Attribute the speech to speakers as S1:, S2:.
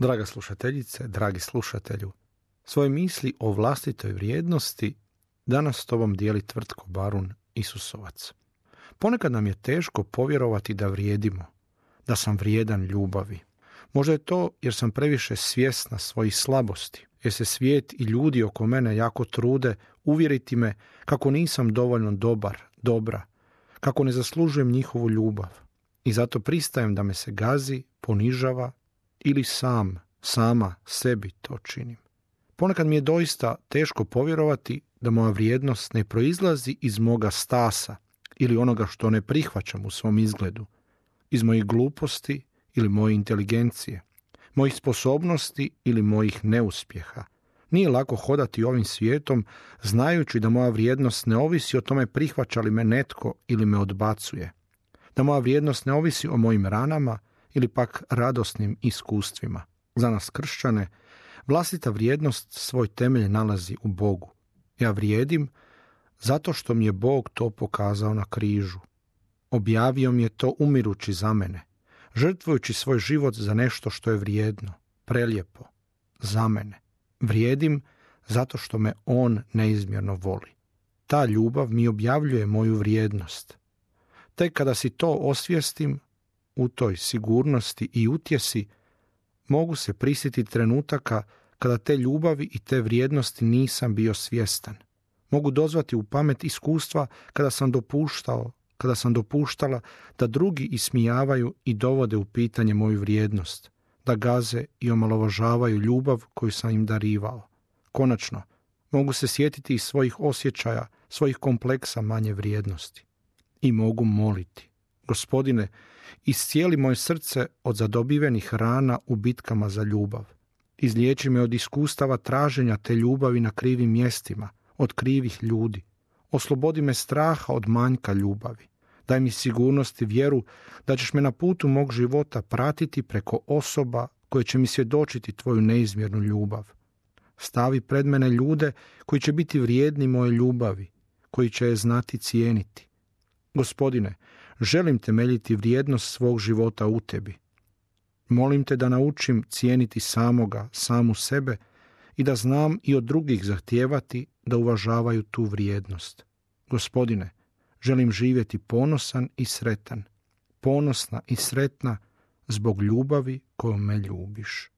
S1: Draga slušateljice, dragi slušatelju, svoje misli o vlastitoj vrijednosti danas s tobom dijeli tvrtko Barun Isusovac. Ponekad nam je teško povjerovati da vrijedimo, da sam vrijedan ljubavi. Možda je to jer sam previše svjesna svojih slabosti, jer se svijet i ljudi oko mene jako trude uvjeriti me kako nisam dovoljno dobar, dobra, kako ne zaslužujem njihovu ljubav. I zato pristajem da me se gazi, ponižava ili sam, sama sebi to činim. Ponekad mi je doista teško povjerovati da moja vrijednost ne proizlazi iz moga stasa ili onoga što ne prihvaćam u svom izgledu, iz mojih gluposti ili moje inteligencije, mojih sposobnosti ili mojih neuspjeha. Nije lako hodati ovim svijetom znajući da moja vrijednost ne ovisi o tome prihvaća li me netko ili me odbacuje. Da moja vrijednost ne ovisi o mojim ranama ili pak radosnim iskustvima. Za nas kršćane, vlastita vrijednost svoj temelj nalazi u Bogu. Ja vrijedim zato što mi je Bog to pokazao na križu. Objavio mi je to umirući za mene, žrtvujući svoj život za nešto što je vrijedno, prelijepo, za mene. Vrijedim zato što me On neizmjerno voli. Ta ljubav mi objavljuje moju vrijednost. Tek kada si to osvijestim, u toj sigurnosti i utjesi mogu se prisjetiti trenutaka kada te ljubavi i te vrijednosti nisam bio svjestan. Mogu dozvati u pamet iskustva kada sam dopuštao, kada sam dopuštala da drugi ismijavaju i dovode u pitanje moju vrijednost, da gaze i omalovažavaju ljubav koju sam im darivao. Konačno, mogu se sjetiti iz svojih osjećaja, svojih kompleksa manje vrijednosti. I mogu moliti. Gospodine, iscijeli moje srce od zadobivenih rana u bitkama za ljubav. Izliječi me od iskustava traženja te ljubavi na krivim mjestima, od krivih ljudi. Oslobodi me straha od manjka ljubavi. Daj mi sigurnost i vjeru da ćeš me na putu mog života pratiti preko osoba koje će mi svjedočiti tvoju neizmjernu ljubav. Stavi pred mene ljude koji će biti vrijedni moje ljubavi, koji će je znati cijeniti. Gospodine, želim temeljiti vrijednost svog života u tebi. Molim te da naučim cijeniti samoga, samu sebe i da znam i od drugih zahtijevati da uvažavaju tu vrijednost. Gospodine, želim živjeti ponosan i sretan, ponosna i sretna zbog ljubavi kojom me ljubiš.